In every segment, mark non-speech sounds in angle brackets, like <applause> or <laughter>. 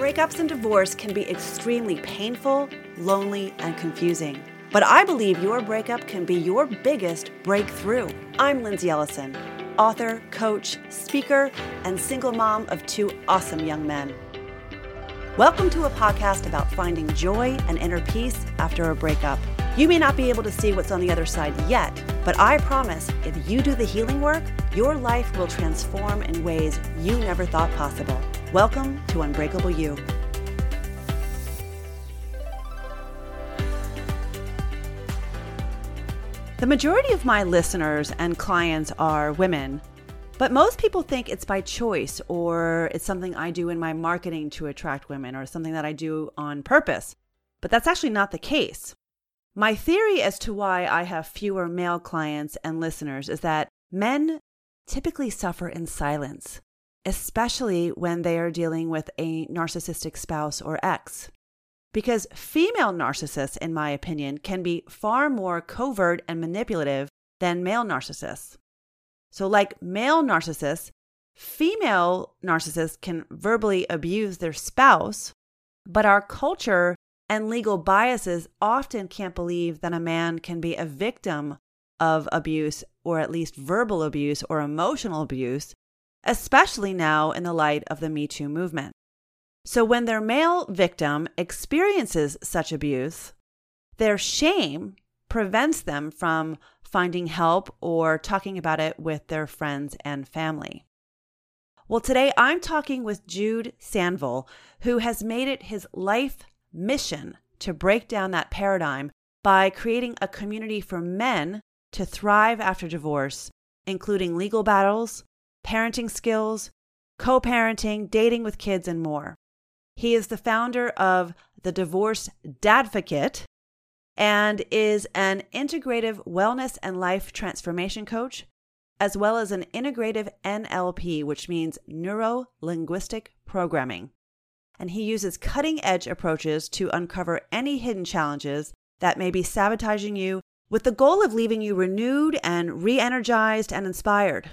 Breakups and divorce can be extremely painful, lonely, and confusing. But I believe your breakup can be your biggest breakthrough. I'm Lindsay Ellison, author, coach, speaker, and single mom of two awesome young men. Welcome to a podcast about finding joy and inner peace after a breakup. You may not be able to see what's on the other side yet, but I promise if you do the healing work, your life will transform in ways you never thought possible. Welcome to Unbreakable You. The majority of my listeners and clients are women, but most people think it's by choice or it's something I do in my marketing to attract women or something that I do on purpose. But that's actually not the case. My theory as to why I have fewer male clients and listeners is that men typically suffer in silence, especially when they are dealing with a narcissistic spouse or ex. Because female narcissists, in my opinion, can be far more covert and manipulative than male narcissists. So, like male narcissists, female narcissists can verbally abuse their spouse, but our culture and legal biases often can't believe that a man can be a victim of abuse or at least verbal abuse or emotional abuse, especially now in the light of the Me Too movement. So when their male victim experiences such abuse, their shame prevents them from finding help or talking about it with their friends and family. Well, today I'm talking with Jude Sanville, who has made it his life mission to break down that paradigm by creating a community for men to thrive after divorce, including legal battles, parenting skills, co parenting, dating with kids, and more. He is the founder of the Divorce Dadvocate and is an integrative wellness and life transformation coach, as well as an integrative NLP, which means neuro linguistic programming and he uses cutting edge approaches to uncover any hidden challenges that may be sabotaging you with the goal of leaving you renewed and re energized and inspired.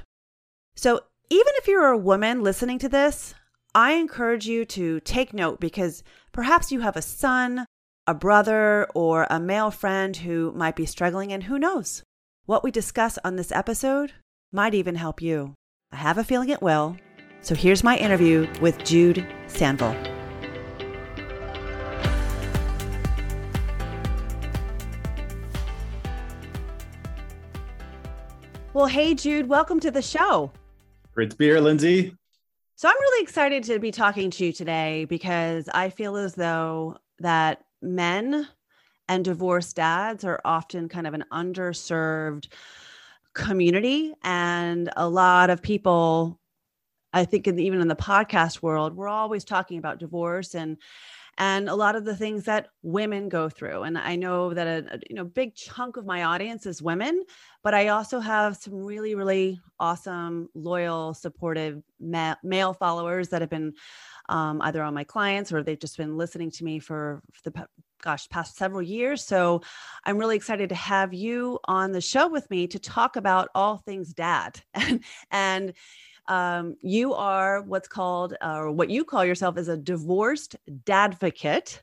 So, even if you're a woman listening to this, I encourage you to take note because perhaps you have a son, a brother, or a male friend who might be struggling, and who knows? What we discuss on this episode might even help you. I have a feeling it will. So here's my interview with Jude Sanville. Well, hey, Jude, welcome to the show. Great to be here, Lindsay. So, I'm really excited to be talking to you today because I feel as though that men and divorced dads are often kind of an underserved community. And a lot of people, I think, in, even in the podcast world, we're always talking about divorce and and a lot of the things that women go through. And I know that a, a you know big chunk of my audience is women, but I also have some really really awesome, loyal, supportive ma- male followers that have been um, either on my clients or they've just been listening to me for, the gosh past several years. So I'm really excited to have you on the show with me to talk about all things dad <laughs> and and um, you are what's called, uh, or what you call yourself is a divorced dadvocate.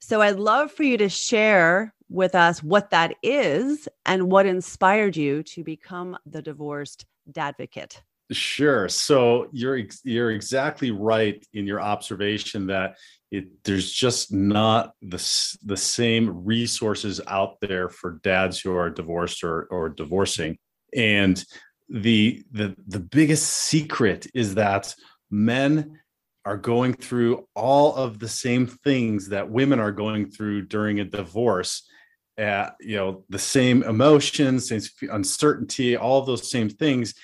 So I'd love for you to share with us what that is and what inspired you to become the divorced dadvocate. Sure. So you're you're exactly right in your observation that it there's just not the the same resources out there for dads who are divorced or or divorcing. And the the the biggest secret is that men are going through all of the same things that women are going through during a divorce uh, you know the same emotions same uncertainty all those same things.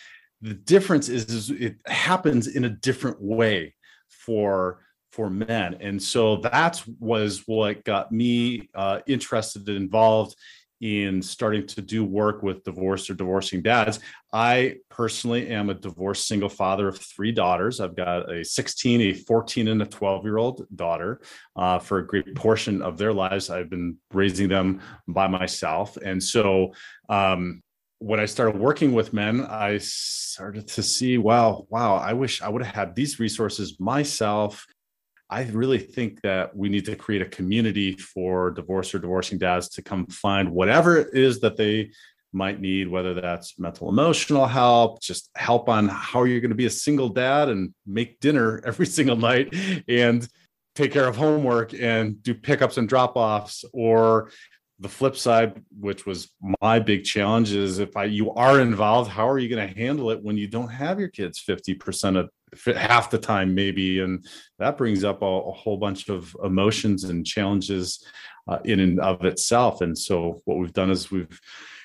The difference is, is it happens in a different way for for men. And so that was what got me uh, interested and involved in starting to do work with divorced or divorcing dads. I personally am a divorced single father of three daughters. I've got a 16, a 14, and a 12 year old daughter. Uh, for a great portion of their lives, I've been raising them by myself. And so, um, when I started working with men, I started to see, wow, wow, I wish I would have had these resources myself I really think that we need to create a community for divorce or divorcing dads to come find whatever it is that they might need, whether that's mental emotional help, just help on how you're going to be a single dad and make dinner <laughs> every single night and take care of homework and do pickups and drop offs or the flip side which was my big challenge is if I, you are involved how are you going to handle it when you don't have your kids 50% of half the time maybe and that brings up a, a whole bunch of emotions and challenges uh, in and of itself. And so what we've done is we've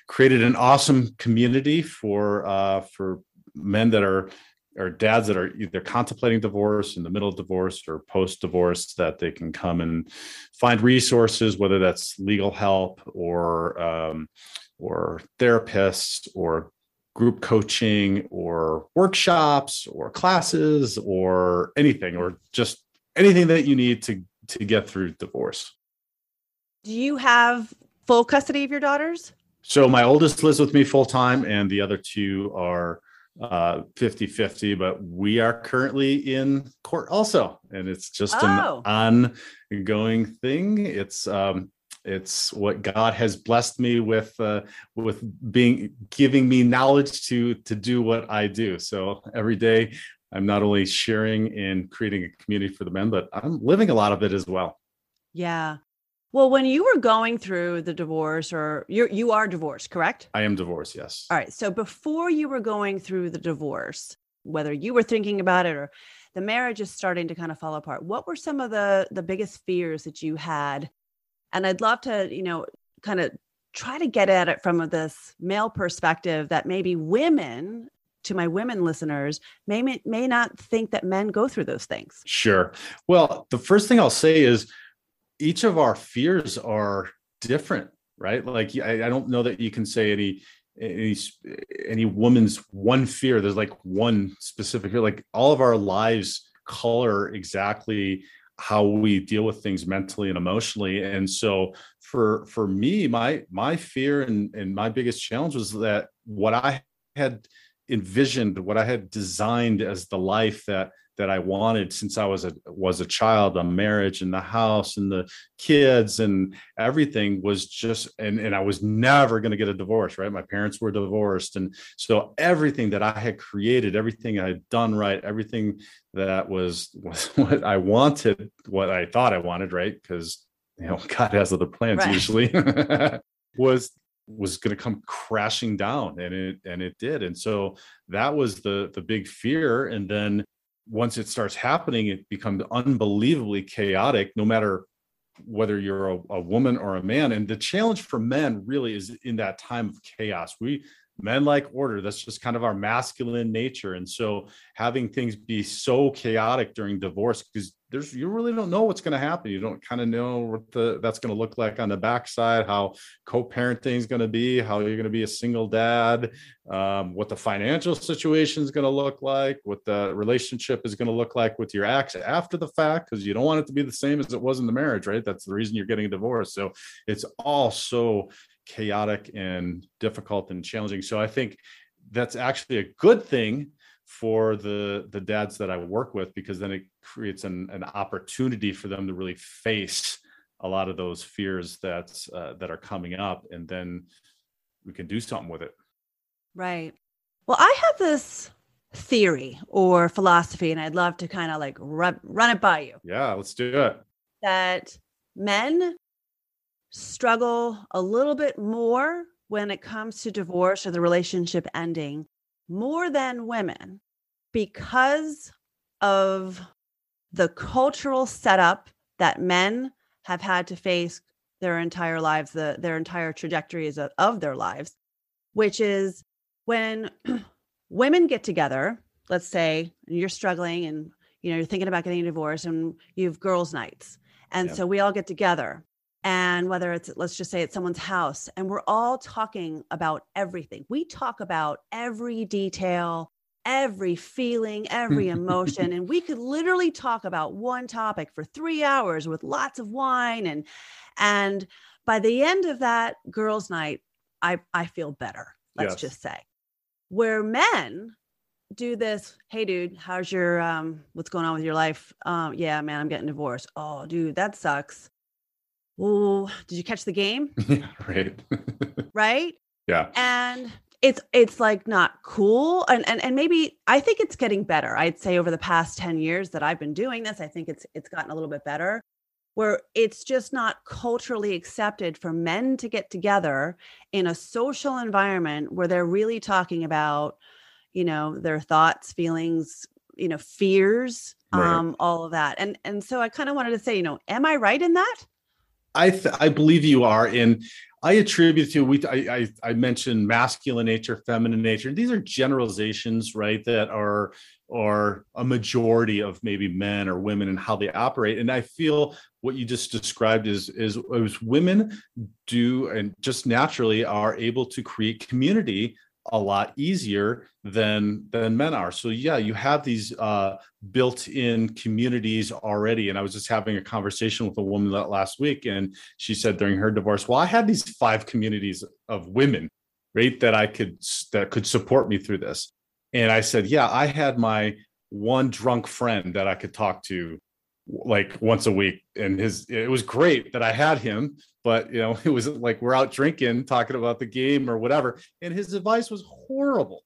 created an awesome community for uh, for men that are or dads that are either contemplating divorce in the middle of divorce or post divorce that they can come and find resources whether that's legal help or um, or therapists or group coaching or workshops or classes or anything or just anything that you need to to get through divorce. Do you have full custody of your daughters? So my oldest lives with me full time and the other two are uh 50 50 but we are currently in court also and it's just oh. an ongoing thing. It's um it's what God has blessed me with, uh, with being giving me knowledge to to do what I do. So every day, I'm not only sharing and creating a community for the men, but I'm living a lot of it as well. Yeah. Well, when you were going through the divorce, or you you are divorced, correct? I am divorced. Yes. All right. So before you were going through the divorce, whether you were thinking about it or the marriage is starting to kind of fall apart, what were some of the the biggest fears that you had and I'd love to, you know, kind of try to get at it from this male perspective that maybe women to my women listeners may may not think that men go through those things. Sure. Well, the first thing I'll say is each of our fears are different, right? Like I, I don't know that you can say any any any woman's one fear. There's like one specific fear. Like all of our lives color exactly how we deal with things mentally and emotionally. And so for for me my my fear and and my biggest challenge was that what i had envisioned what i had designed as the life that that I wanted since I was a was a child, a marriage and the house and the kids and everything was just and and I was never going to get a divorce, right? My parents were divorced and so everything that I had created, everything I had done right, everything that was <laughs> was what I wanted, what I thought I wanted, right? Because you know, <laughs> God has other plans right. usually. <laughs> was was going to come crashing down and it and it did and so that was the the big fear and then once it starts happening, it becomes unbelievably chaotic, no matter whether you're a, a, woman or a man. And the challenge for men really is in that time of chaos. We men like order. That's just kind of our masculine nature. And so having things be so chaotic during divorce, because there's you really don't know what's going to happen. You don't kind of know what the that's going to look like on the backside, how co-parenting is going to be, how you're going to be a single dad, um, what the financial situation is going to look like, what the relationship is going to look like with your ex after the fact, because you don't want it to be the same as it was in the marriage, right? That's the reason you're getting a divorce. So it's all so chaotic and difficult and challenging. So I think that's actually a good thing for the the dads that I work with because then it creates an, an opportunity for them to really face a lot of those fears that's uh, that are coming up and then we can do something with it. Right. Well, I have this theory or philosophy and I'd love to kind of like run, run it by you. Yeah, let's do it. That men struggle a little bit more when it comes to divorce or the relationship ending more than women because of the cultural setup that men have had to face their entire lives, the, their entire trajectories of, of their lives, which is when <clears throat> women get together, let's say you're struggling and you know you're thinking about getting a divorce and you have girls' nights. And so we all get together and whether it's let's just say it's someone's house and we're all talking about everything we talk about every detail every feeling every emotion and <laughs> we could literally talk about one topic for 3 hours with lots of wine and and by the end of that girls night i i feel better let's yes. just say where men do this. Hey, dude, how's your um? What's going on with your life? Um, yeah, man, I'm getting divorced. Oh, dude, that sucks. Oh, did you catch the game? <laughs> yeah, right. <laughs> right. Yeah. And it's it's like not cool and, and and maybe i think it's getting better i'd say over the past 10 years that i've been doing this i think it's it's gotten a little bit better where it's just not culturally accepted for men to get together in a social environment where they're really talking about you know their thoughts feelings you know fears right. um all of that and and so i kind of wanted to say you know am i right in that I th- I believe you are, and I attribute to we I, I, I mentioned masculine nature, feminine nature. These are generalizations, right? That are are a majority of maybe men or women and how they operate. And I feel what you just described is is, is women do and just naturally are able to create community a lot easier than than men are. So yeah you have these uh, built-in communities already. And i was just having a conversation with a woman that last week and she said during her divorce well i had these five communities of women right that i could that could support me through this. And i said yeah i had my one drunk friend that i could talk to like once a week and his it was great that i had him but you know <laughs> it was like we're out drinking talking about the game or whatever and his advice was horrible.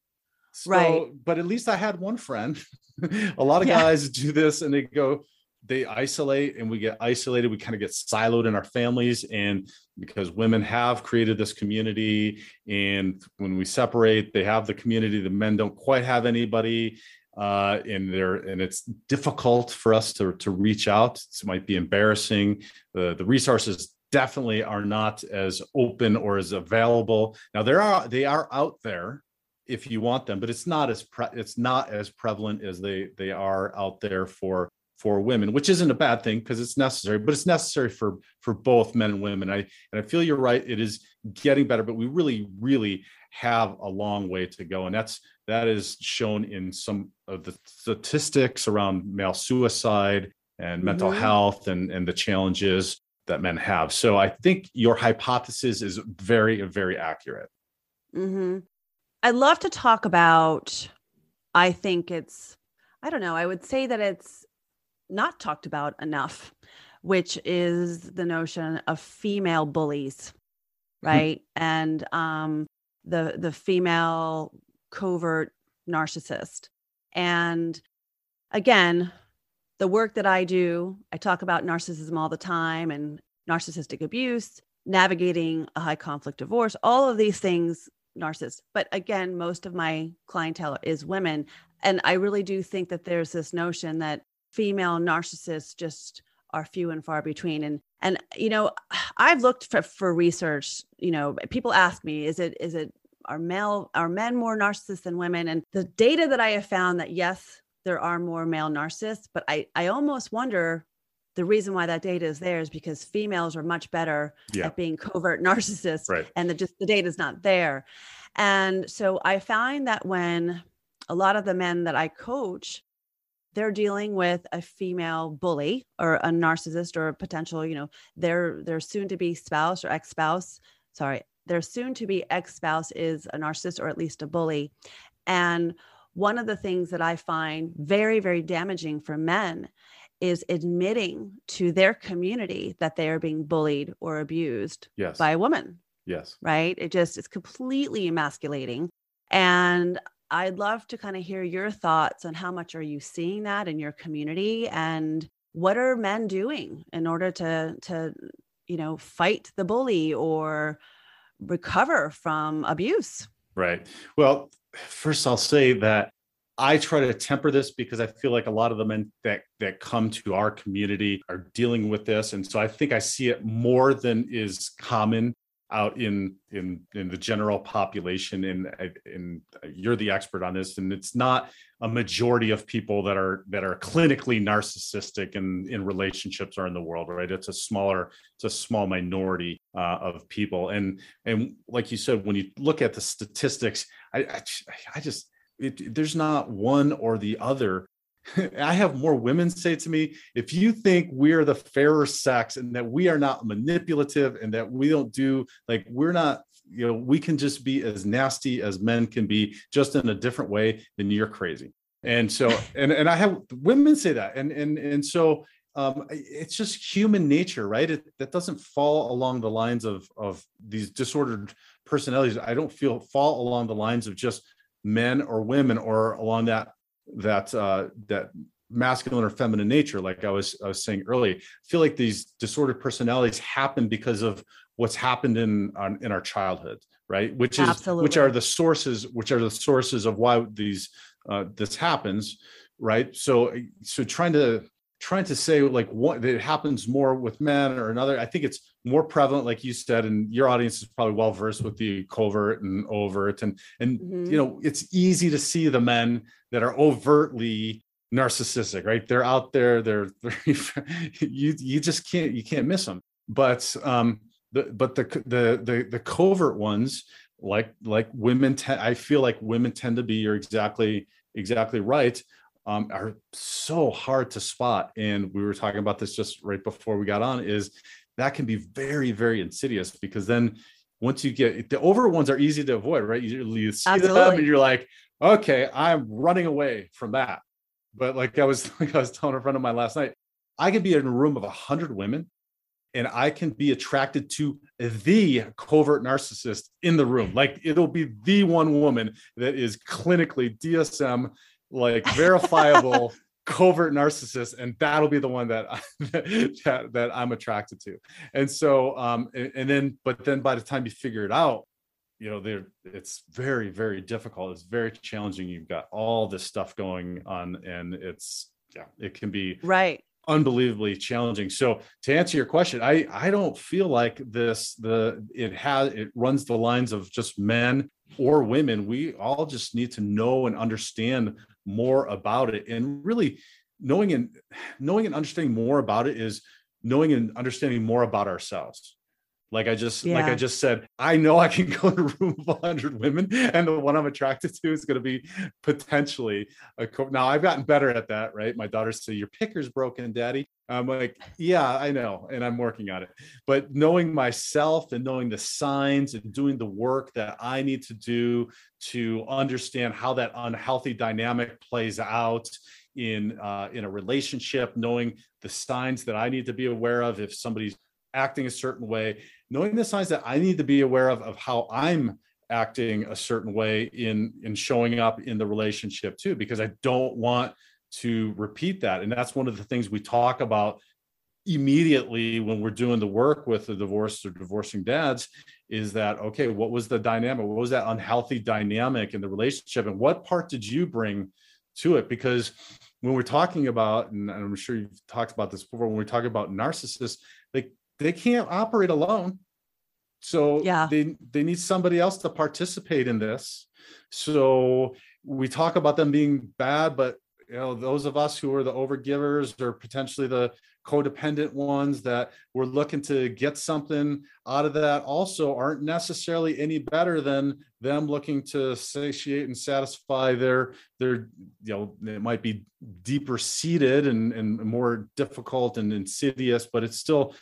So, right. but at least i had one friend. <laughs> A lot of yeah. guys do this and they go they isolate and we get isolated we kind of get siloed in our families and because women have created this community and when we separate they have the community the men don't quite have anybody uh, and there and it's difficult for us to to reach out. It might be embarrassing. The the resources definitely are not as open or as available. Now there are they are out there if you want them, but it's not as pre- it's not as prevalent as they they are out there for for women, which isn't a bad thing because it's necessary, but it's necessary for for both men and women. I and I feel you're right. It is getting better, but we really, really have a long way to go. And that's that is shown in some of the statistics around male suicide and mm-hmm. mental health and, and the challenges that men have. So I think your hypothesis is very, very accurate. Mm-hmm. I'd love to talk about, I think it's, I don't know, I would say that it's not talked about enough, which is the notion of female bullies, mm-hmm. right? and um, the the female covert narcissist. And again, the work that I do, I talk about narcissism all the time and narcissistic abuse, navigating a high conflict divorce, all of these things, narcissist. But again, most of my clientele is women. And I really do think that there's this notion that female narcissists just are few and far between. And and you know, I've looked for, for research, you know, people ask me, is it is it are male are men more narcissists than women and the data that i have found that yes there are more male narcissists but i i almost wonder the reason why that data is there is because females are much better yeah. at being covert <laughs> narcissists right. and the just the data is not there and so i find that when a lot of the men that i coach they're dealing with a female bully or a narcissist or a potential you know their their soon to be spouse or ex-spouse sorry their soon to be ex spouse is a narcissist or at least a bully. And one of the things that I find very, very damaging for men is admitting to their community that they are being bullied or abused yes. by a woman. Yes. Right. It just is completely emasculating. And I'd love to kind of hear your thoughts on how much are you seeing that in your community and what are men doing in order to to you know fight the bully or recover from abuse. Right. Well, first I'll say that I try to temper this because I feel like a lot of the men that that come to our community are dealing with this, and so I think I see it more than is common out in in in the general population and and you're the expert on this and it's not a majority of people that are that are clinically narcissistic in in relationships or in the world right? It's a smaller it's a small minority uh, of people. And and like you said when you look at the statistics i i, I just it, there's not one or the other <laughs> I have more women say to me, if you think we're the fairer sex and that we are not manipulative and that we don't do like we're not you know we can just be as nasty as men can be just in a different way then you're crazy. And so and and i have women say that. And and and so um it's just human nature right? It that doesn't fall along the lines of of these disordered personalities. I don't feel fall along the lines of just men or women or along that that uh that masculine or feminine nature like i was i was saying earlier I feel like these disordered personalities happen because of what's happened in on, in our childhood right which is Absolutely. which are the sources which are the sources of why these uh, this happens right so so trying to trying to say like what it happens more with men or another i think it's more prevalent like you said and your audience is probably well versed with the covert and overt. And and Mhm. you know it's easy to see the men that are overtly narcissistic right? They're out there they're, they're <laughs> you you just can't you can't miss them but um the but the the the, the covert ones like like women te- i feel like women tend to be you're exactly exactly right um, are so hard to spot. And we were talking about this just right before we got on is that can be very very insidious because then once you get the over ones are easy to avoid right? You, you see them Absolutely. and you're like okay i'm running away from that. But like i was <laughs> like i was telling a friend of mine last night i could be in a room of 100 women and i can be attracted to the covert narcissist in the room. Like it'll be the one woman that is clinically DSM like <laughs> verifiable covert narcissist and that'll be the one that I, <laughs> that, that i'm attracted to. And so um and, and then but then by the time you figure it out you know there it's very very difficult. It's very challenging. You've got all this stuff going on and it's yeah it can be right. unbelievably challenging. So to answer your question i i don't feel like this the it has it runs the lines of just men or women. We all just need to know and understand more about it. And really knowing and <sighs> knowing and understanding more about it is knowing and understanding more about ourselves like i just like i just said i know i can <laughs> go in a room of 100 women and the one i'm attracted to is going to be potentially a co- now i've gotten better at that right? My daughters say your picker's broken daddy. I'm like yeah i know and i'm working on it. But knowing myself and knowing the signs and doing the work that i need to do to understand how that unhealthy dynamic plays out in uh, in a relationship knowing the signs that i need to be aware of if somebody's acting a certain way knowing the signs that i need to be aware of of how i'm acting a certain way in in showing up in the relationship too because i don't want to repeat that. And that's one of the things we talk about immediately when we're doing the work with the divorced or divorcing dads is that okay what was the dynamic? What was that unhealthy dynamic in the relationship? And what part did you bring to it? Because when we're talking about and i'm sure you've talked about this before when we're talking about narcissists they they can't operate alone so Yeah. they they need somebody else to participate in this so we talk about them being bad but you know those of us who are the overgivers or potentially the codependent ones that we're looking to get something out of that also aren't necessarily any better than them looking to satiate and satisfy their their you know it might be deeper seated and and more difficult and insidious but it's still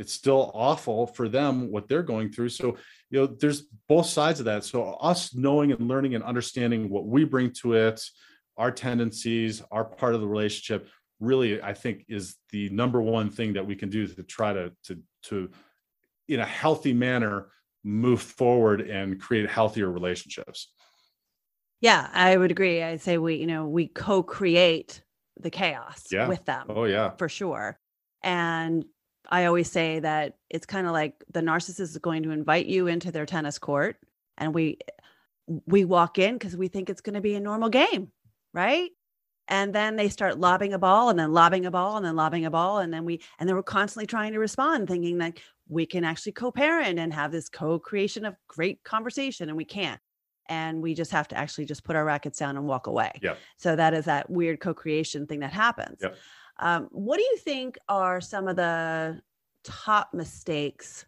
it's still awful for them what they're going through. So you know there's both sides of that. So us knowing and learning and understanding what we bring to it our tendencies our part of the relationship really i think is the number one thing that we can do to try to to to in a healthy manner move forward and create healthier relationships. Yeah i would agree. I'd say we you know we co-create the chaos Yeah. with them oh yeah. for sure. And I always say that it's kind of like the narcissist is going to invite you into their tennis court and we we walk in because we think it's going to be a normal game, right? And then they start lobbing a ball and then lobbing a ball and then lobbing a ball and then we and then we're constantly trying to respond thinking that we can actually co-parent and have this co-creation of great conversation and we can't. And we just have to actually just put our rackets down and walk away. Yep. So that is that weird co-creation thing that happens. Yep. Um, what do you think are some of the top mistakes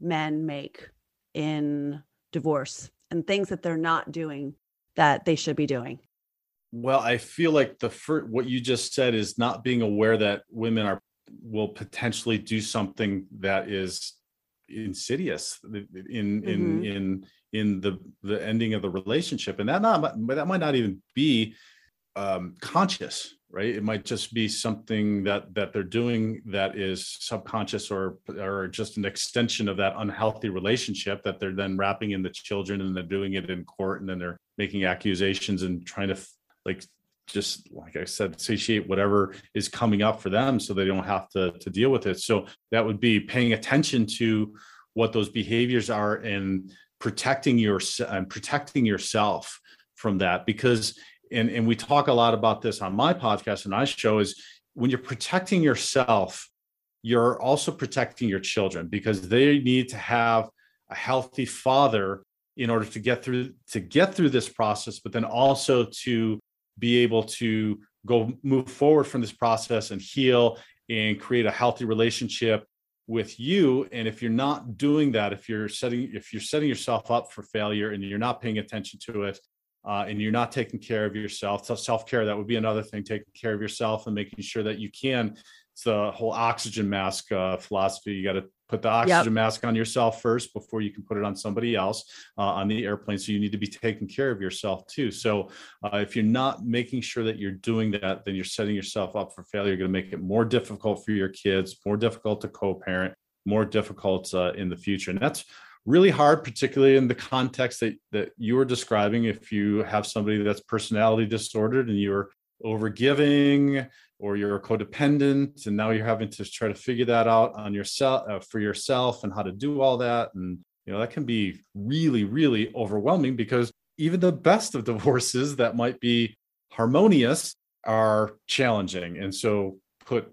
men make in divorce and things that they're not doing that they should be doing? Well, I feel like the first, what you just said is not being aware that women are will potentially do something that is insidious in mm-hmm. in in in the the ending of the relationship and that not but that might not even be um, conscious right it might just be something that that they're doing that is subconscious or or just an extension of that unhealthy relationship that they're then wrapping in the children and they're doing it in court and then they're making accusations and trying to like just like I said, satiate whatever is coming up for them so they don't have to, to deal with it. So that would be paying attention to what those behaviors are and protecting your and protecting yourself from that because and, and we talk a lot about this on my podcast and I show is when you're protecting yourself, you're also protecting your children because they need to have a healthy father in order to get through to get through this process but then also to be able to go move forward from this process and heal and create a healthy relationship with you. And if you're not doing that if you're setting if you're setting yourself up for failure and you're not paying attention to it uh, and you're not taking care of yourself. So self-care that would be another thing taking care of yourself and making sure that you can. It's the whole oxygen mask uh, philosophy. You got to put the oxygen yep. mask on yourself first before you can put it on somebody else uh, on the airplane. So you need to be taking care of yourself too. So uh, if you're not making sure that you're doing that then you're setting yourself up for failure. You're going to make it more difficult for your kids more difficult to co-parent more difficult uh, in the future. And that's really hard particularly in the context that, that you were describing. If you have somebody that's personality disordered and you're overgiving or you're codependent and now you're having to try to figure that out on yourself uh, for yourself and how to do all that. And you know that can be really really overwhelming because even the best of <laughs> divorces that might be harmonious are challenging. And so put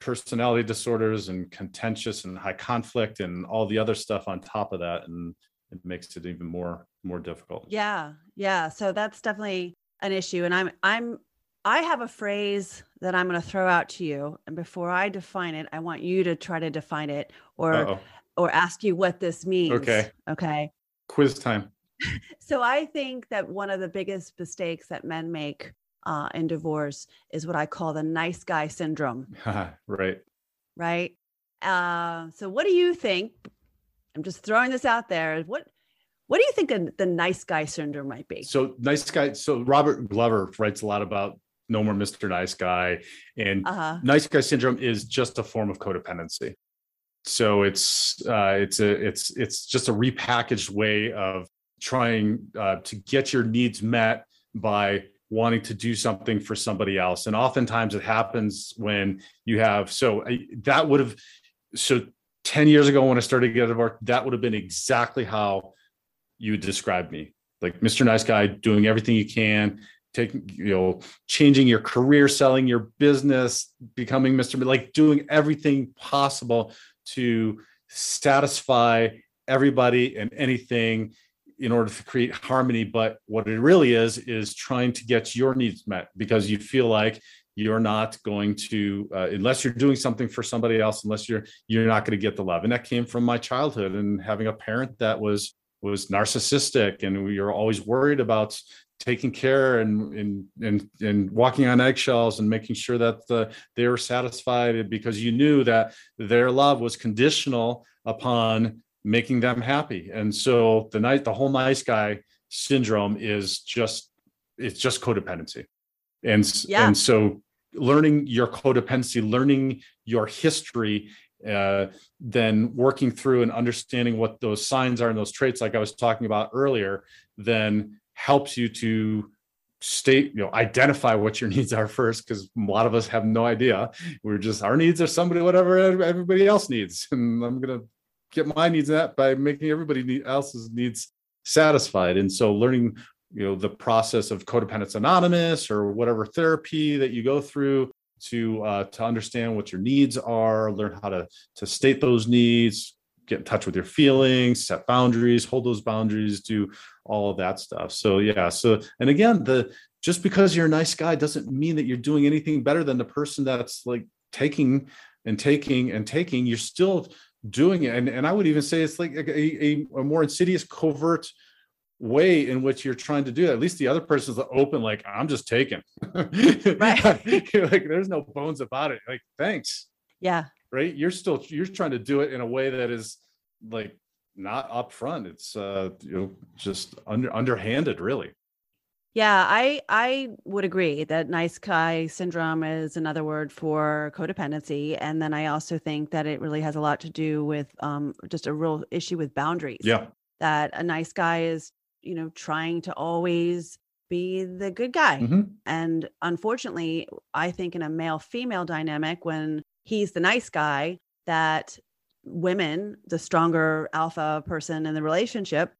personality disorders and contentious and high conflict and all the other stuff on top of that and it makes it even more more difficult yeah yeah so that's definitely an issue and i'm i'm I have a phrase that I'm going to throw out to you, and before I define it, I want you to try to define it or Uh-oh. or ask you what this means. Okay. Okay. Quiz time. <laughs> so I think that one of the biggest mistakes that men make uh, in divorce is what I call the nice guy syndrome. <laughs> right. Right. Uh, so what do you think? I'm just throwing this out there. What what do you think the, nice guy syndrome might be? So nice guy. So Robert Glover writes a lot about no more Mr. Nice Guy. And uh-huh. nice guy syndrome is just a form of codependency. So it's uh, it's a it's it's just a repackaged way of trying uh, to get your needs met by wanting to do something for somebody else. And oftentimes it happens when you have so I, that would have so 10 years ago when I started getting divorced, that would have been exactly how you would describe me. Like Mr. Nice Guy, doing everything you can, taking you know changing your career selling your business becoming mr like doing everything possible to satisfy everybody and anything in order to create harmony but what it really is is trying to get your needs met because you feel like you're not going to uh, unless you're doing something for somebody else unless you're you're not going to get the love. And that came from my childhood and having a parent that was was narcissistic and we were always worried about taking care and and and, and walking on eggshells and making sure that the, they were satisfied because you knew that their love was conditional upon making them happy. And so the night the whole nice guy syndrome is just it's just codependency. And yeah. and so learning your codependency learning your history uh, then working through and understanding what those signs are and those traits like i was talking about earlier then helps you to state you know identify what your <laughs> needs are first because a lot of us have no idea. We're just our needs are somebody whatever everybody else needs. <laughs> And i'm going to get my needs met by making everybody else's needs satisfied and so learning you know the process of Co-Dependents Anonymous or whatever therapy that you go through to uh, to understand what your needs are learn how to to state those needs get in touch with your feelings, set boundaries, hold those boundaries, do all of that stuff. So yeah, so and again, the just because you're a nice guy doesn't mean that you're doing anything better than the person that's like taking and taking and taking. You're still doing it, and and I would even say it's like a, a, a more insidious, covert way in which you're trying to do that. At least the other person's open, like I'm just taking. <laughs> right. like there's no bones about it. Like thanks. Yeah right you're still you're trying to do it in a way that is like not upfront. It's uh, you know, just under underhanded, really. Yeah, I I would agree that nice guy syndrome is another word for codependency, and then I also think that it really has a lot to do with um, just a real issue with boundaries. Yeah. That a nice guy is, you know, trying to always be the good guy, hmm and unfortunately, I think in a male female dynamic, when he's the nice guy, that women, the stronger alpha person in the relationship,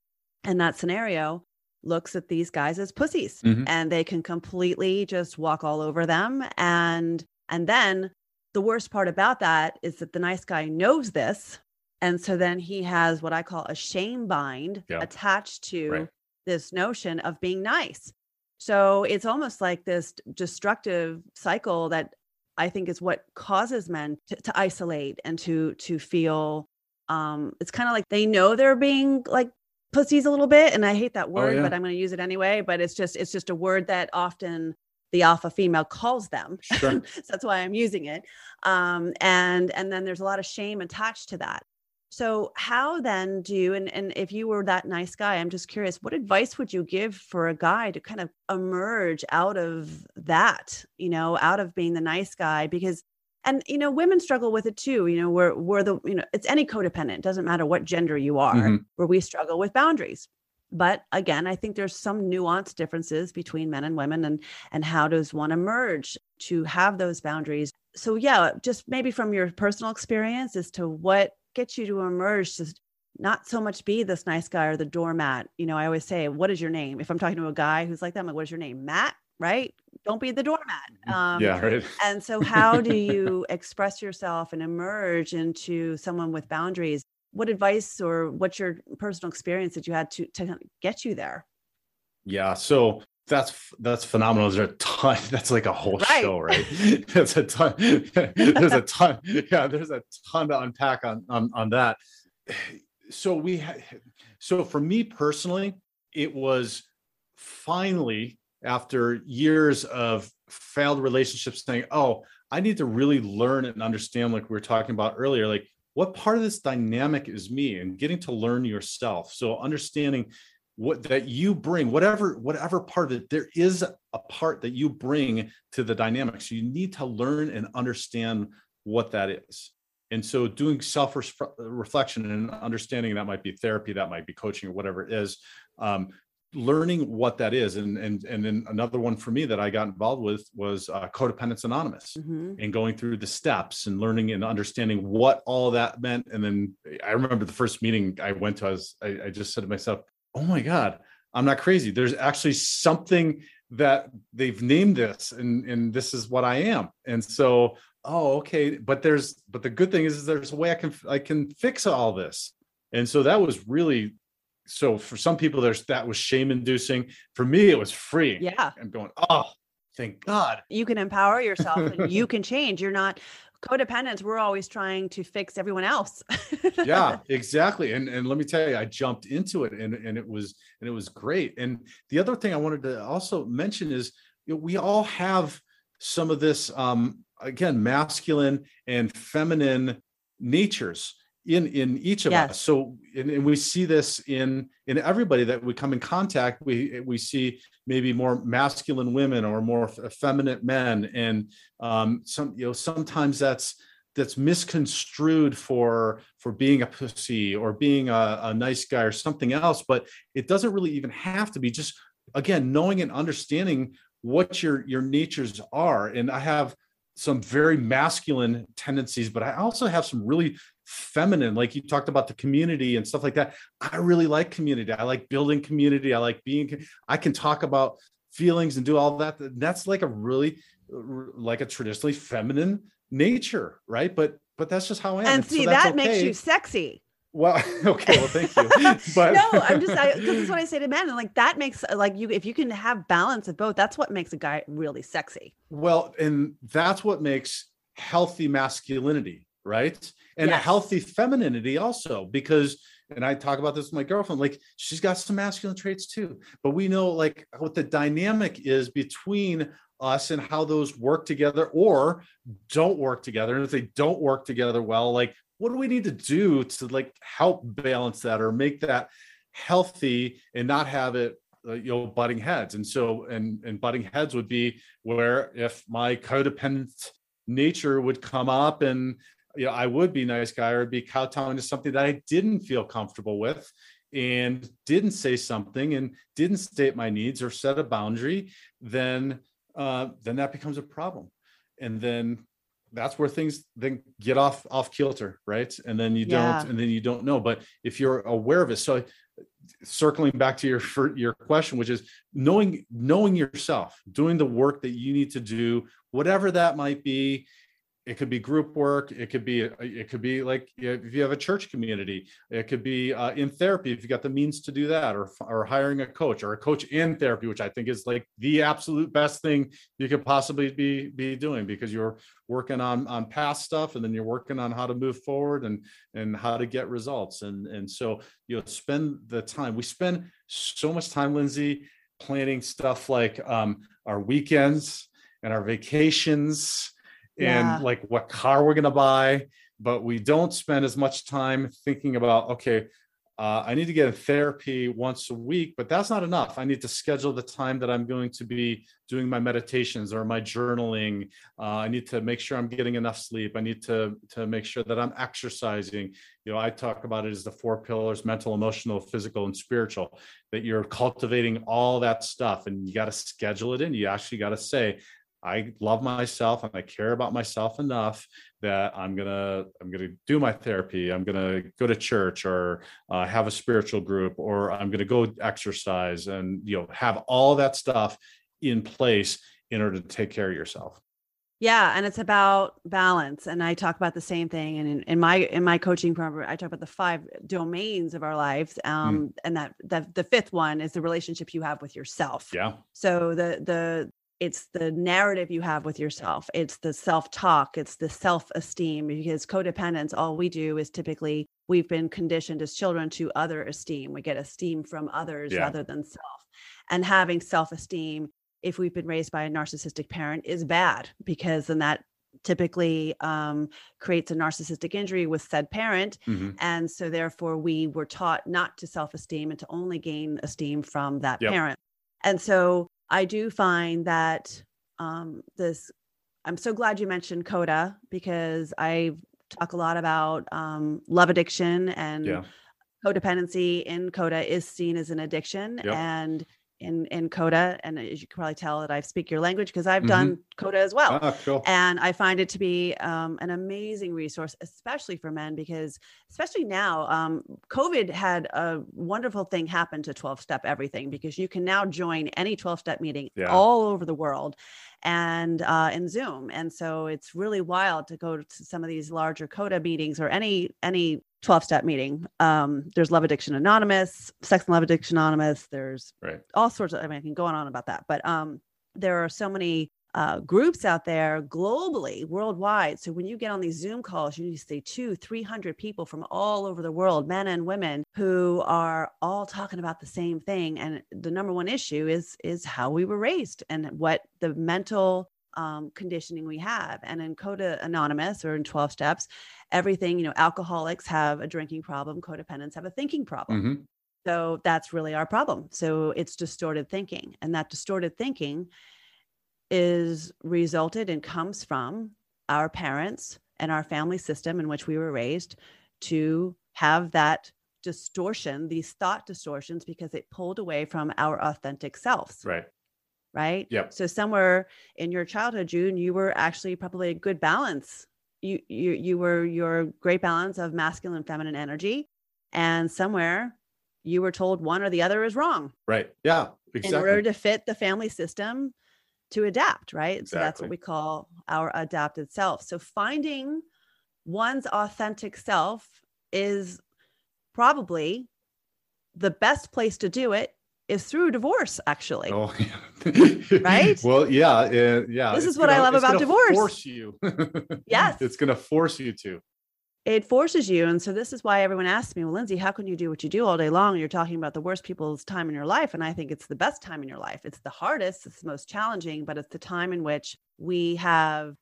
in that scenario looks at these guys as pussies Mhm. and they can completely just walk all over them and and then the worst part about that is that the nice guy knows this and so then he has what i call a shame bind Yeah. attached to Right. this notion of being nice so it's almost like this destructive cycle that i think is what causes men to, to isolate and to to feel um it's kind of like they know they're being like pussies a little bit and i hate that word yeah. but i'm going to use it anyway but it's just it's just a word that often the alpha female calls them Sure. <laughs> so that's why i'm using it um and and then there's a lot of shame attached to that so how then do you and, and if you were that nice guy i'm just curious what advice would you give for a guy to kind of emerge out of that you know out of being the nice guy because and you know women struggle with it too you know we're we're the you know it's any codependent doesn't matter what gender you are Mhm. where we struggle with boundaries. But again i think there's some nuanced differences between men and women and and how does one emerge to have those boundaries. So yeah just maybe from your personal experience as to what gets you to emerge to not so much be this nice guy or the doormat. You know i always say what is your name? If i'm talking to a guy who's like that i'm like what is your name? Matt right don't be the doormat um, yeah, right. <laughs> and so, how do you express yourself and emerge into someone with boundaries? What advice or what's your personal experience that you had to to get you there? Yeah, so that's that's phenomenal. There's a ton. <laughs> That's like a whole Right. show, right? That's a ton. there's a ton. <laughs> Yeah, there's a ton to unpack on on on that. <sighs> So we, ha- <sighs> so for me personally, it was finally after years of failed relationships saying, "Oh, I need to really learn and understand," like we were talking about earlier, like what part of this dynamic is me, and getting to learn yourself. So understanding what that you bring whatever whatever part of it there is a part that you bring to the dynamic so you need to learn and understand what that is and so doing self reflection and understanding that might be therapy that might be coaching or whatever it is um, learning what that is and and and then another one for me that i got involved with was uh, Co-Dependents Anonymous Mhm. and going through the steps and learning and understanding what all that meant. And then I remember the first meeting I went to, I was, I, I just said to myself, oh my God, I'm not crazy. There's actually something that they've named this and, and this is what I am. And so, oh, okay. But there's, but the good thing is, is there's a way I can, I can fix all this. And so that was really, so for some people there's, that was shame inducing. For me, it was free Yeah, I'm going, oh, thank God. you can empower yourself and you <laughs> can change. You're not codependents. We're always trying to fix everyone else. <laughs> yeah exactly and and let me tell you i jumped into it and and it was and it was great and the other thing i wanted to also mention is you know, we all have some of this um again masculine and feminine natures in in each of Yes. us so and, and we see this in in everybody that we come in contact we we see maybe more masculine women or more effeminate men. And um some you know sometimes that's that's misconstrued for for being a pussy or being a, a nice guy or something else. But it doesn't really even have to be. Just again knowing and understanding what your your natures are. And i have some very masculine tendencies but i also have some really feminine like you talked about the community and stuff like that. I really like community. I like building community. I like being i can talk about feelings and do all that. That's like a really like a traditionally feminine nature right? But but that's just how i am. And see, that's that makes you sexy. well <laughs> okay well thank you. <laughs> But no, I'm just <laughs> this is what I say to men, and like that makes uh, like you if you can have balance of both, that's what makes a guy really sexy. Well, and that's what makes healthy masculinity, right? And Yes. healthy femininity also, because, and I talk about this with my girlfriend, like she's got some masculine traits too. But we know like what the dynamic is between us and how those work together or don't work together. And if they don't work together well, like what do we need to do to like help balance that or make that healthy and not have it uh, you know butting heads and so and and butting heads would be where if my codependent nature would come up and you know i would be nice guy or be kowtowing to something that i didn't feel comfortable with and didn't say something and didn't state my needs or set a boundary then uh, then that becomes a problem. And then that's where things then get off off kilter right? And then you yeah. don't and then you don't know. But if you're aware of it so circling back to your your question which is knowing knowing yourself doing the work that you need to do whatever that might be it could be group work it could be it could be like if you have a church community it could be uh, in therapy if you got the means to do that or or hiring a coach or a coach in therapy which i think is like the absolute best thing you could possibly be be doing because you're working on on past stuff and then you're working on how to move forward and and how to get results. And and so you know spend the time we spend so much time lindsay planning stuff like um our weekends and our vacations yeah. and like what car we're going to buy but we don't spend as much time thinking about okay uh, i need to get in therapy once a week but that's not enough. I need to schedule the time that i'm going to be doing my meditations or my journaling. Uh, i need to make sure i'm getting enough sleep. I need to to make sure that i'm exercising. You know i talk about it as the four pillars mental emotional physical and spiritual that you're cultivating all that stuff and you got to schedule it in. You actually got to say I love myself and I care about myself enough that I'm gonna I'm gonna do my therapy. I'm gonna go to church or uh, have a spiritual group or I'm gonna go exercise and you know have all that stuff in place in order to take care of yourself. Yeah, and it's about balance. And I talk about the same thing. And in, in my in my coaching program, I talk about the five domains of our lives. Mm. Um, mm. and that the the fifth one is the relationship you have with yourself. Yeah. So the the it's the narrative you have with yourself it's the self-talk it's the self-esteem because codependence all we do is typically we've been conditioned as children to other esteem we get esteem from others yeah. rather than self and having self-esteem if we've been raised by a narcissistic parent is bad because then that typically um, creates a narcissistic injury with said parent mm-hmm. and so therefore we were taught not to self-esteem and to only gain esteem from that yep. parent and so I do find that um, this, I'm so glad you mentioned CODA because I talk a lot about um, love addiction and yeah. codependency in CODA is seen as an addiction. Yep. And in in coda and as you can probably tell that i speak your language because i've mm-hmm. done coda as well ah, cool. and i find it to be um, an amazing resource especially for men because especially now um, covid had a wonderful thing happen to 12 step everything because you can now join any 12 step meeting yeah. all over the world and uh, in zoom and so it's really wild to go to some of these larger coda meetings or any any 12 step meeting. Um, there's Love Addiction Anonymous, Sex and Love Addiction Anonymous. There's right. all sorts of, I mean, I can go on and on about that, but um, there are so many uh, groups out there globally, worldwide. So when you get on these Zoom calls, you need to see two, 300 people from all over the world, men and women who are all talking about the same thing. And the number one issue is, is how we were raised and what the mental um, conditioning we have. And in Coda Anonymous or in 12 steps, everything, you know, alcoholics have a drinking problem, codependents have a thinking problem. Mm-hmm. So that's really our problem. So it's distorted thinking. And that distorted thinking is resulted and comes from our parents and our family system in which we were raised to have that distortion, these thought distortions, because it pulled away from our authentic selves. Right right? Yep. So somewhere in your childhood, Jude, you were actually probably a good balance. You you you were your great balance of masculine and feminine energy, and somewhere you were told one or the other is wrong. Right. Yeah. Exactly. In order to fit the family system to adapt, right? Exactly. So that's what we call our adapted self. So finding one's authentic self is probably the best place to do it is through divorce actually oh <laughs> yeah. <laughs> right? Well yeah uh, yeah this is what gonna, i love about divorce. force you. <laughs> Yes. It's going to force you to. It forces you and so this is why everyone asks me well lindsay how can you do what you do all day long? You're talking about the worst people's time in your life and i think it's the best time in your life. It's the hardest it's the most challenging but it's the time in which we have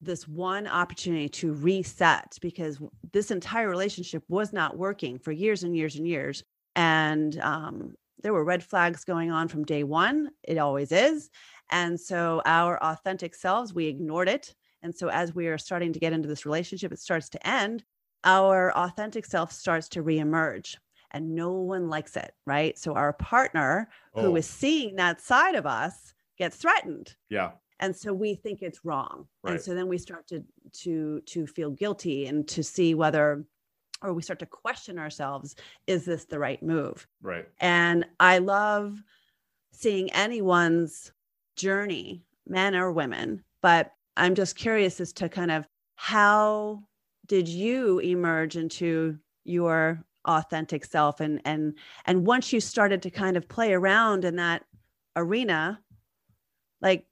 this one opportunity to reset because this entire relationship was not working for years and years and years. And um, there were red flags going on from day one. It always is. And so our authentic selves, we ignored it. And so as we are starting to get into this relationship, it starts to end. Our authentic self starts to reemerge and no one likes it, right? So our partner oh. who is seeing that side of us gets threatened. Yeah. And so we think it's wrong. Right. And so then we start to to to feel guilty and to see whether or we start to question ourselves, is this the right move? Right. And I love seeing anyone's journey, men or women, but I'm just curious as to kind of how did you emerge into your authentic self and and and once you started to kind of play around in that arena like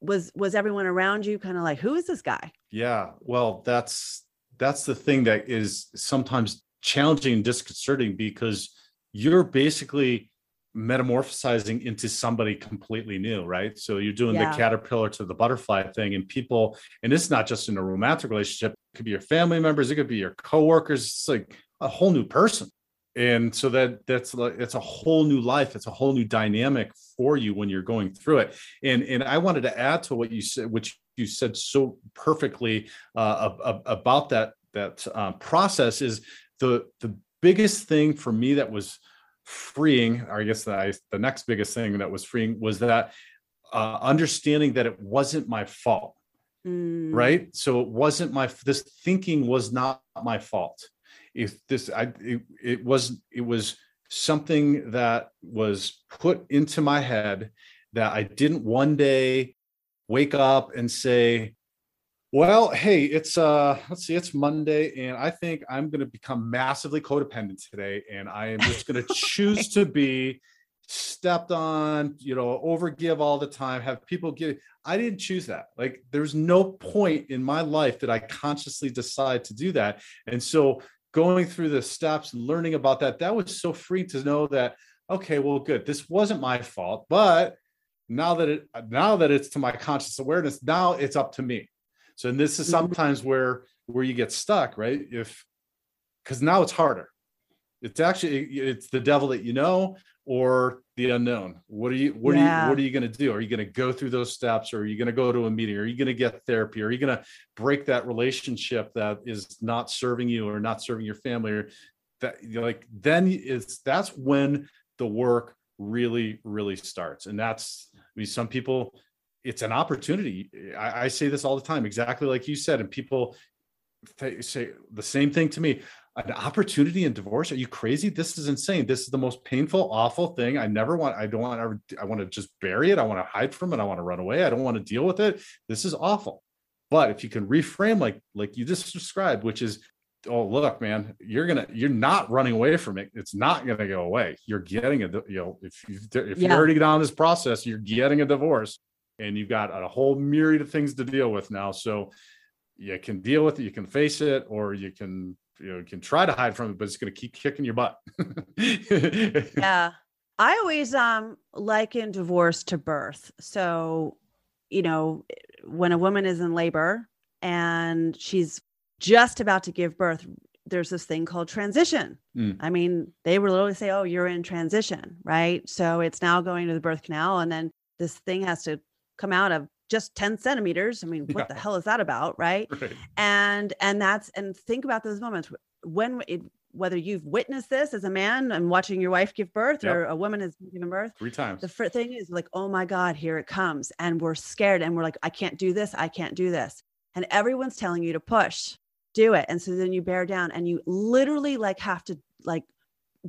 was was everyone around you kind of like who is this guy yeah well that's that's the thing that is sometimes challenging and disconcerting because you're basically metamorphosizing into somebody completely new, right? So you're doing yeah. the caterpillar to the butterfly thing, and people, and it's not just in a romantic relationship, it could be your family members, it could be your coworkers. It's like a whole new person. And so that that's like it's a whole new life. It's a whole new dynamic for you when you're going through it. And and I wanted to add to what you said, which you said so perfectly uh, about that that uh, process is the the biggest thing for me that was freeing, or I guess the, I, the next biggest thing that was freeing was that uh, understanding that it wasn't my fault. Mm. Right. So it wasn't my, this thinking was not my fault. If this, I, it, it was, it was something that was put into my head that I didn't one day wake up and say, well, hey, it's uh let's see, it's Monday and I think I'm going to become massively codependent today and I am just going <laughs> to choose to be stepped on, you know, overgive all the time, have people give I didn't choose that. Like there's no point in my life that I consciously decide to do that. And so going through the steps, learning about that, that was so free to know that okay, well good. This wasn't my fault, but now that it now that it's to my conscious awareness, now it's up to me so and this is mm-hmm. sometimes where where you get stuck, right? If because now it's harder. It's actually it's the devil that you know or the unknown. What are you what yeah. are you what are you going to do? Are you going to go through those steps or are you going to go to a meeting? Are you going to get therapy? Are you going to break that relationship that is not serving you or not serving your family or that like then it's that's when the work really really starts. And that's I mean some people it's an opportunity. I, I, say this all the time, exactly like you said, and people say the same thing to me. An opportunity in divorce? Are you crazy? This is insane. This is the most painful, awful thing. I never want. I don't want ever. I want to just bury it. I want to hide from it. I want to run away. I don't want to deal with it. This is awful. But if you can reframe, like like you just described, which is oh look man you're gonna you're not running away from it it's not gonna go away you're getting a you know if you if yeah. you're already down this process you're getting a divorce and you've got a whole myriad of things to deal with now. So you can deal with it, you can face it, or you can you know can try to hide from it, but it's going to keep kicking your butt. yeah, <laughs> I always um liken divorce to birth. So you know when a woman is in labor and she's just about to give birth there's this thing called transition. Mm. I mean, they will literally say, "Oh, you're in transition," right? So it's now going to the birth canal, and then this thing has to come out of just 10 centimeters. I mean, what yeah. the hell is that about? Right? right. And, and that's, and think about those moments when it, whether you've witnessed this as a man and watching your wife give birth yep. or a woman has given birth three times the first thing is like oh my god here it comes and we're scared and we're like i can't do this i can't do this and everyone's telling you to push do it and so then you bear down and you literally like have to like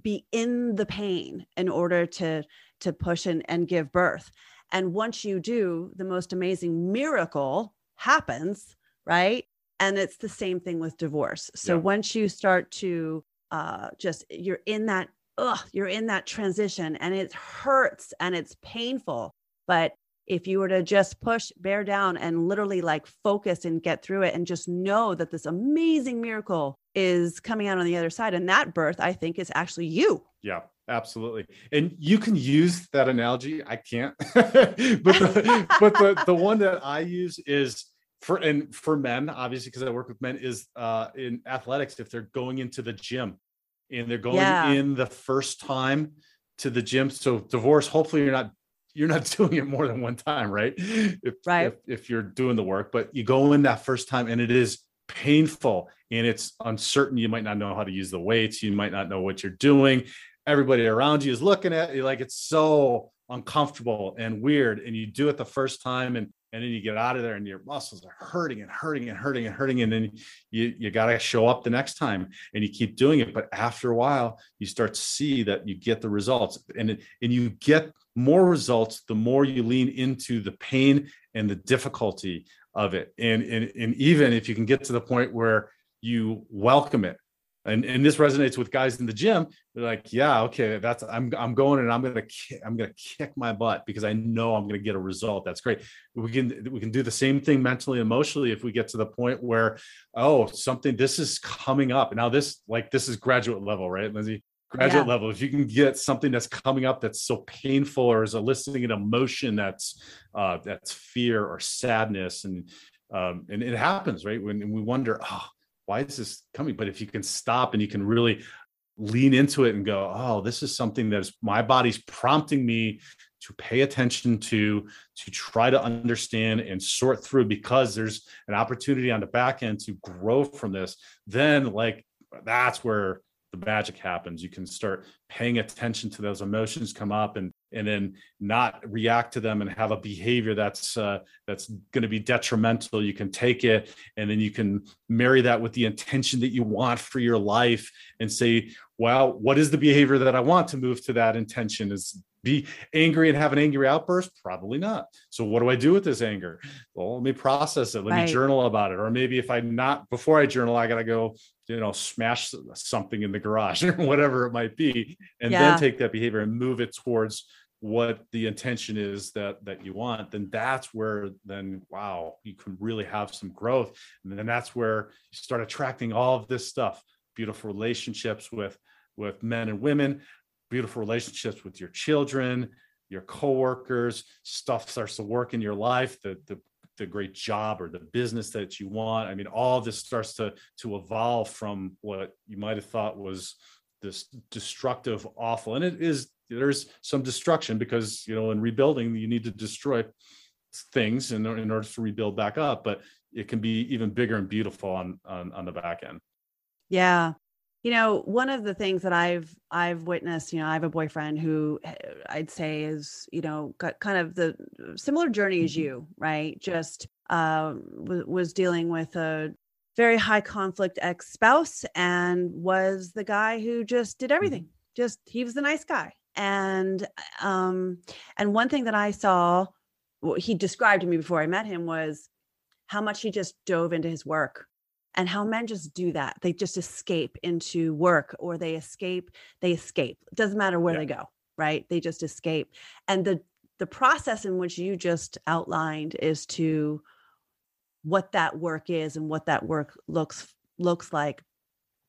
be in the pain in order to to push and, and give birth and once you do, the most amazing miracle happens, right? And it's the same thing with divorce. So yeah. once you start to uh, just, you're in that, ugh, you're in that transition and it hurts and it's painful. But if you were to just push, bear down, and literally like focus and get through it and just know that this amazing miracle is coming out on the other side. And that birth, I think, is actually you. Yeah absolutely and you can use that analogy i can't <laughs> but the, but the, the one that i use is for and for men, obviously, because I work with men, is uh, in athletics if they're going into the gym and they're going yeah. in the first time to the gym. So divorce, hopefully, you're not you're not <laughs> doing it more than one time, right? If, right. If, if you're doing the work, but you go in that first time and it is painful and it's uncertain. You might not know how to use the weights. You might not know what you're doing. Everybody around you is looking at you like it's so uncomfortable and weird. And you do it the first time and and then you get out of there and your muscles are hurting and hurting and hurting and hurting and then you you got to show up the next time and you keep doing it but after a while you start to see that you get the results and it, and you get more results the more you lean into the pain and the difficulty of it and and, and even if you can get to the point where you welcome it and and this resonates with guys in the gym. They're like yeah okay that's i'm i'm going and i'm gonna i'm gonna kick my butt because i know i'm gonna get a result. That's great. We can we can do the same thing mentally emotionally if we get to the point where oh something this is coming up. Now this like this is graduate level right lindsay? Graduate yeah. level. If you can get something that's coming up that's so painful or is eliciting an emotion that's uh that's fear or sadness and um and it happens right when we wonder oh why is this coming? But if you can stop and you can really lean into it and go, oh, this is something that is my body's prompting me to pay attention to, to try to understand and sort through because there's an opportunity on the back end to grow from this, then like that's where the magic happens. You can start paying attention to those emotions come up and and then not react to them and have a behavior that's uh, that's going to be detrimental. You can take it and then you can marry that with the intention that you want for your life and say well what is the behavior that i want to move to that intention? Is be angry and have an angry outburst? Probably not. So what do i do with this anger? Well let me process it. Let right. me journal about it. Or maybe if i'm not before i journal i got to go you know smash something in the garage <laughs> or whatever it might be and yeah. then take that behavior and move it towards what the intention is that that you want then that's where then wow you can really have some growth. And then that's where you start attracting all of this stuff. Beautiful relationships with with men and women beautiful relationships with your children your coworkers stuff starts to work in your life the the the great job or the business that you want. I mean all this starts to to evolve from what you might have thought was this destructive awful and it is there's some destruction because you know in rebuilding you need to destroy things in, in order to rebuild back up but it can be even bigger and beautiful on, on on the back end. Yeah. You know one of the things that i've i've witnessed you know i have a boyfriend who eh, i'd say is you know got kind of the similar journey as mm-hmm. you right? Just uh, w- was dealing with a very high conflict ex spouse and was the guy who just did everything. Mm-hmm. just he was the nice guy and um and one thing that i saw what he described to me before i met him was how much he just dove into his work and how men just do that. They just escape into work or they escape they escape. It doesn't matter where yeah. they go right? They just escape. And the the process in which you just outlined is to what that work is and what that work looks looks like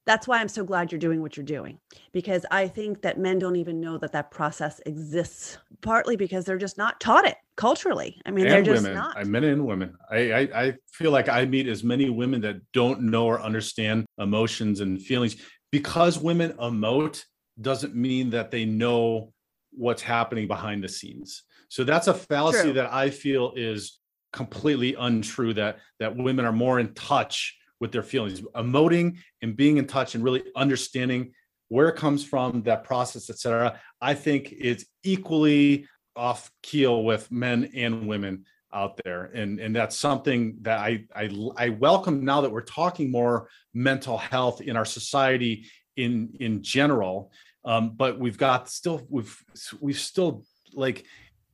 that's why I'm so glad you're doing what you're doing because I think that men don't even know that that process exists. Partly because they're just not taught it culturally. I mean, and they're just women. not. I men and women. I, I I feel like I meet as many women that don't know or understand emotions and feelings because women emote doesn't mean that they know what's happening behind the scenes. So that's a fallacy True. that I feel is completely untrue. That that women are more in touch with their feelings, emoting and being in touch and really understanding where it comes from, that process, etc. I think it's equally off keel with men and women out there and and that's something that I, I i welcome now that we're talking more mental health in our society in in general um, but we've got still we've we've still like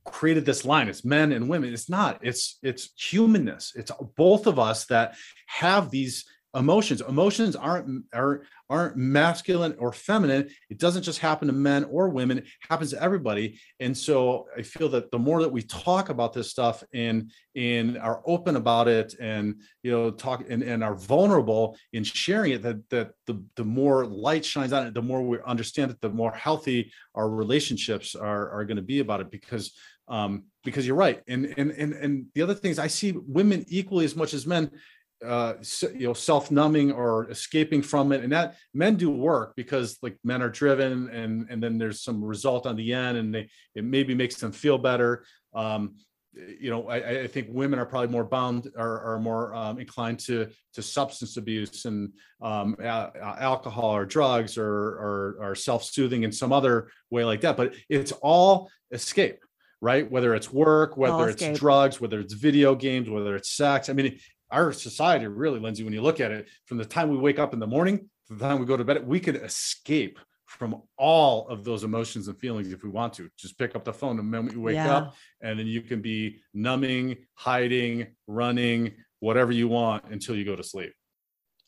created this line. It's men and women. It's not. It's it's humanness. It's both of us that have these emotions. Emotions aren't are, aren't masculine or feminine. It doesn't just happen to men or women. It happens to everybody. And so I feel that the more that we talk about this stuff and and are open about it and you know talk and, and are vulnerable in sharing it, that that the the more light shines on it, the more we understand it, the more healthy our relationships are are going to be about it because um, because you're right. And and and and the other things I see women equally as much as men uh you know self-numbing or escaping from it. And that men do work because like men are driven and and then there's some result on the end and they it maybe makes them feel better. Um you know i, I think women are probably more bound or are more um, inclined to to substance abuse and um, a- alcohol or drugs or, or or self-soothing in some other way like that. But it's all escape right? Whether it's work whether it's drugs whether it's video games whether it's sex. I mean our society really, Lindsay, when you look at it, from the time we wake up in the morning to the time we go to bed, we could escape from all of those emotions and feelings if we want to. Just pick up the phone the moment you wake yeah. up, and then you can be numbing, hiding, running, whatever you want until you go to sleep.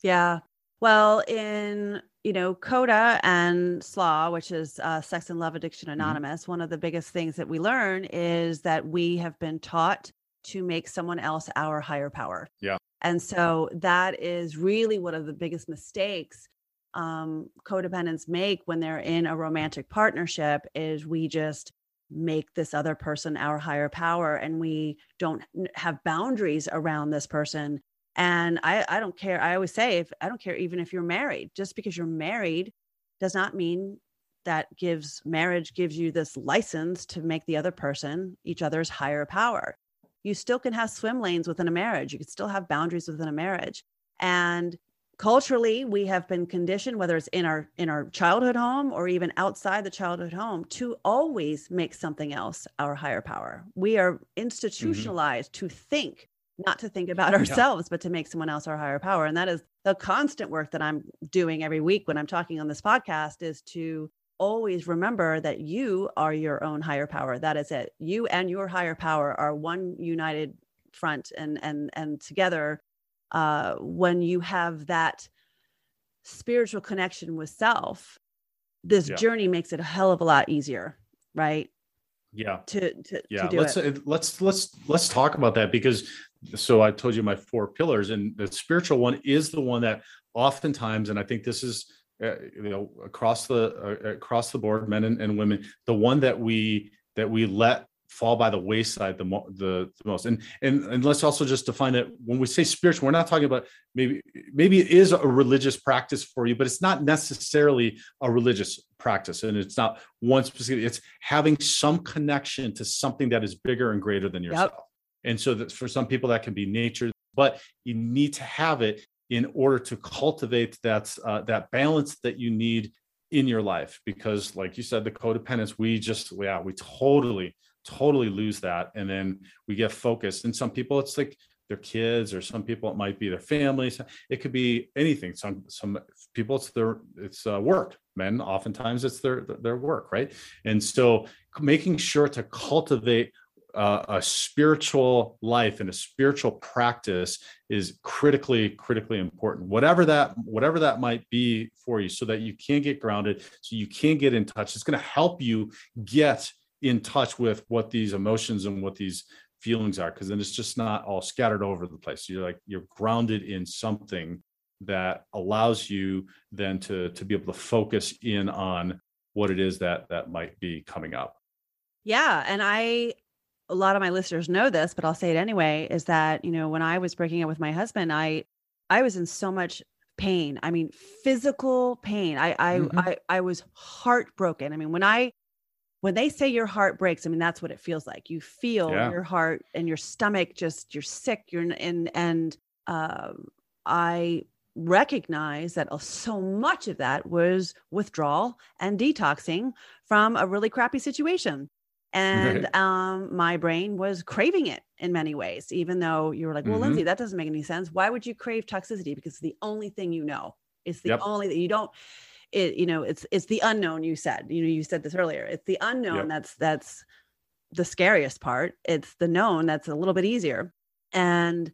Yeah. Well, in you know CODA and SLAA, which is uh, Sex and Love Addiction mm-hmm. Anonymous, mm-hmm. one of the biggest things that we learn is that we have been taught to make someone else our higher power. Yeah. And so that is really one of the biggest mistakes um, codependents make when they're in a romantic partnership is we just make this other person our higher power and we don't have boundaries around this person and I, I don't care i always say if i don't care even if you're married just because you're married does not mean that gives marriage gives you this license to make the other person each other's higher power you still can have swim lanes within a marriage. You can still have boundaries within a marriage. And culturally, we have been conditioned, whether it's in our in our childhood home or even outside the childhood home, to always make something else our higher power. We are mm-hmm. institutionalized mm-hmm. to think, not to think about ourselves, yeah. but to make someone else our higher power. And that is the constant work that I'm doing every week when I'm talking on this podcast is to always remember that you are your own higher power. That is it. You and your higher power are one united front, and and and together, uh, when you have that spiritual connection with self, this yeah. journey makes it a hell of a lot easier, right? Yeah. To to, yeah. To let's it. let's let's let's talk about that because so I told you my four pillars, and the spiritual one is the one that oftentimes, and I think this is uh, you know across the uh, across the board men and, and, women the one that we that we let fall by the wayside the, mo- the, the most. And, and and let's also just define it. When we say spiritual we're not talking about maybe maybe it is a religious practice for you but it's not necessarily a religious practice. And it's not one specific it's having some connection to something that is bigger and greater than yourself. Yep. and so that for some people that can be nature but you need to have it in order to cultivate that uh, that balance that you need in your life. Because like you said the codependence we just yeah we totally totally lose that and then we get focused. And some people it's like their kids or some people it might be their families it could be anything. Some some people it's their it's uh, work. Men oftentimes it's their their work right? And so making sure to cultivate uh, a spiritual life and a spiritual practice is critically critically important. Whatever that whatever that might be for you so that you can get grounded so you can get in touch. It's going to help you get in touch with what these emotions and what these feelings are because then it's just not all scattered over the place. You're like you're grounded in something that allows you then to to be able to focus in on what it is that that might be coming up. Yeah and i a lot of my listeners know this, but I'll say it anyway, is that, you know, when I was breaking up with my husband, I I was in so much pain. I mean, physical pain. I I mm-hmm. I, I was heartbroken. I mean, when I when they say your heart breaks, I mean that's what it feels like. You feel yeah. your heart and your stomach just you're sick. You're in and um, I recognize that so much of that was withdrawal and detoxing from a really crappy situation and right. um, my brain was craving it in many ways even though you were like well mm-hmm. lindsay that doesn't make any sense why would you crave toxicity because it's the only thing you know it's the yep. only that you don't it you know it's it's the unknown you said you know you said this earlier it's the unknown yep. that's that's the scariest part it's the known that's a little bit easier and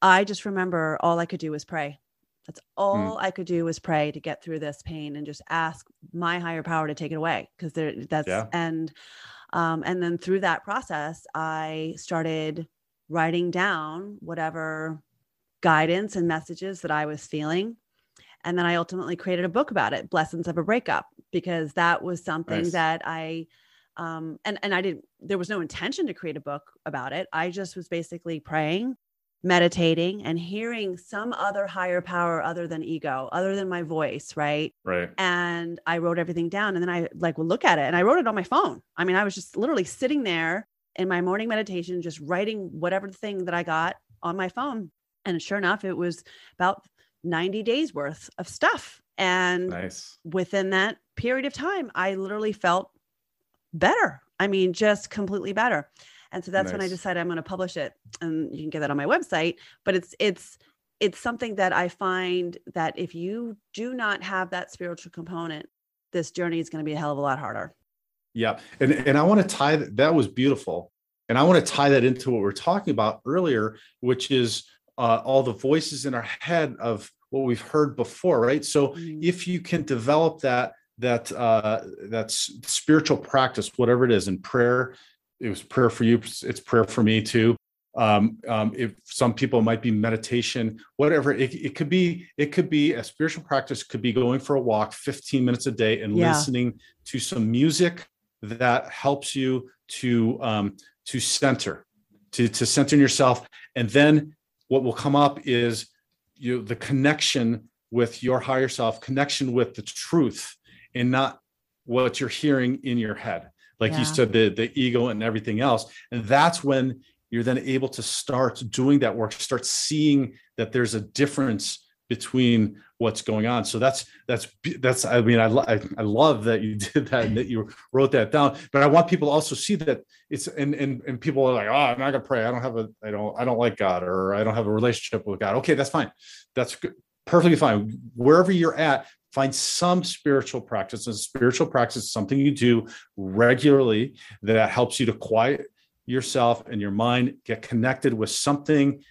i just remember all i could do was pray That's all I could do was pray to get through this pain and just ask my higher power to take it away. Cause there that's Yeah. and um and then through that process, I started writing down whatever guidance and messages that I was feeling. And then I ultimately created a book about it, Blessings of a Breakup, because that was something Nice. that I um and and I didn't there was no intention to create a book about it. I just was basically praying, meditating and hearing some other higher power other than ego, other than my voice, right? Right. and I wrote everything down. And then I like would look at it and I wrote it on my phone. I mean, I was just literally sitting there in my morning meditation, just writing whatever thing that I got on my phone. And sure enough, it was about 90 days worth of stuff. And Nice. within that period of time, I literally felt better. I mean, just completely better. And so that's when I Nice. decided I'm going to publish it, and you can get that on my website. But it's it's it's something that I find that if you do not have that spiritual component, this journey is going to be a hell of a lot harder. Yeah. And and I want to tie that that was beautiful. And I want to tie that into what we are talking about earlier, which is uh, all the voices in our head of what we've heard before, right? So Mhm. if you can develop that that uh that spiritual practice whatever it is in prayer it was prayer for you it's prayer for me too. Um um if some people might be meditation whatever it, it could be it could be a spiritual practice could be going for a walk 15 minutes a day and Yeah. listening to some music that helps you to um to center to to center in yourself. And then what will come up is you the connection with your higher self connection with the truth and not what you're hearing in your head like Yeah. you said the the ego and everything else. And that's when you're then able to start doing that work start seeing that there's a difference between what's going on. So that's that's that's i mean i lo- i, I love that you <laughs> did that and that you wrote that down. But i want people to also see that it's and and, and people are like oh i'm not gonna pray. I don't have a i don't i don't like god or i don't have a relationship with god. Okay that's fine. That's good perfectly fine. Wherever you're at find some spiritual practice and spiritual practice is something you do regularly that helps you to quiet yourself and your mind get connected with something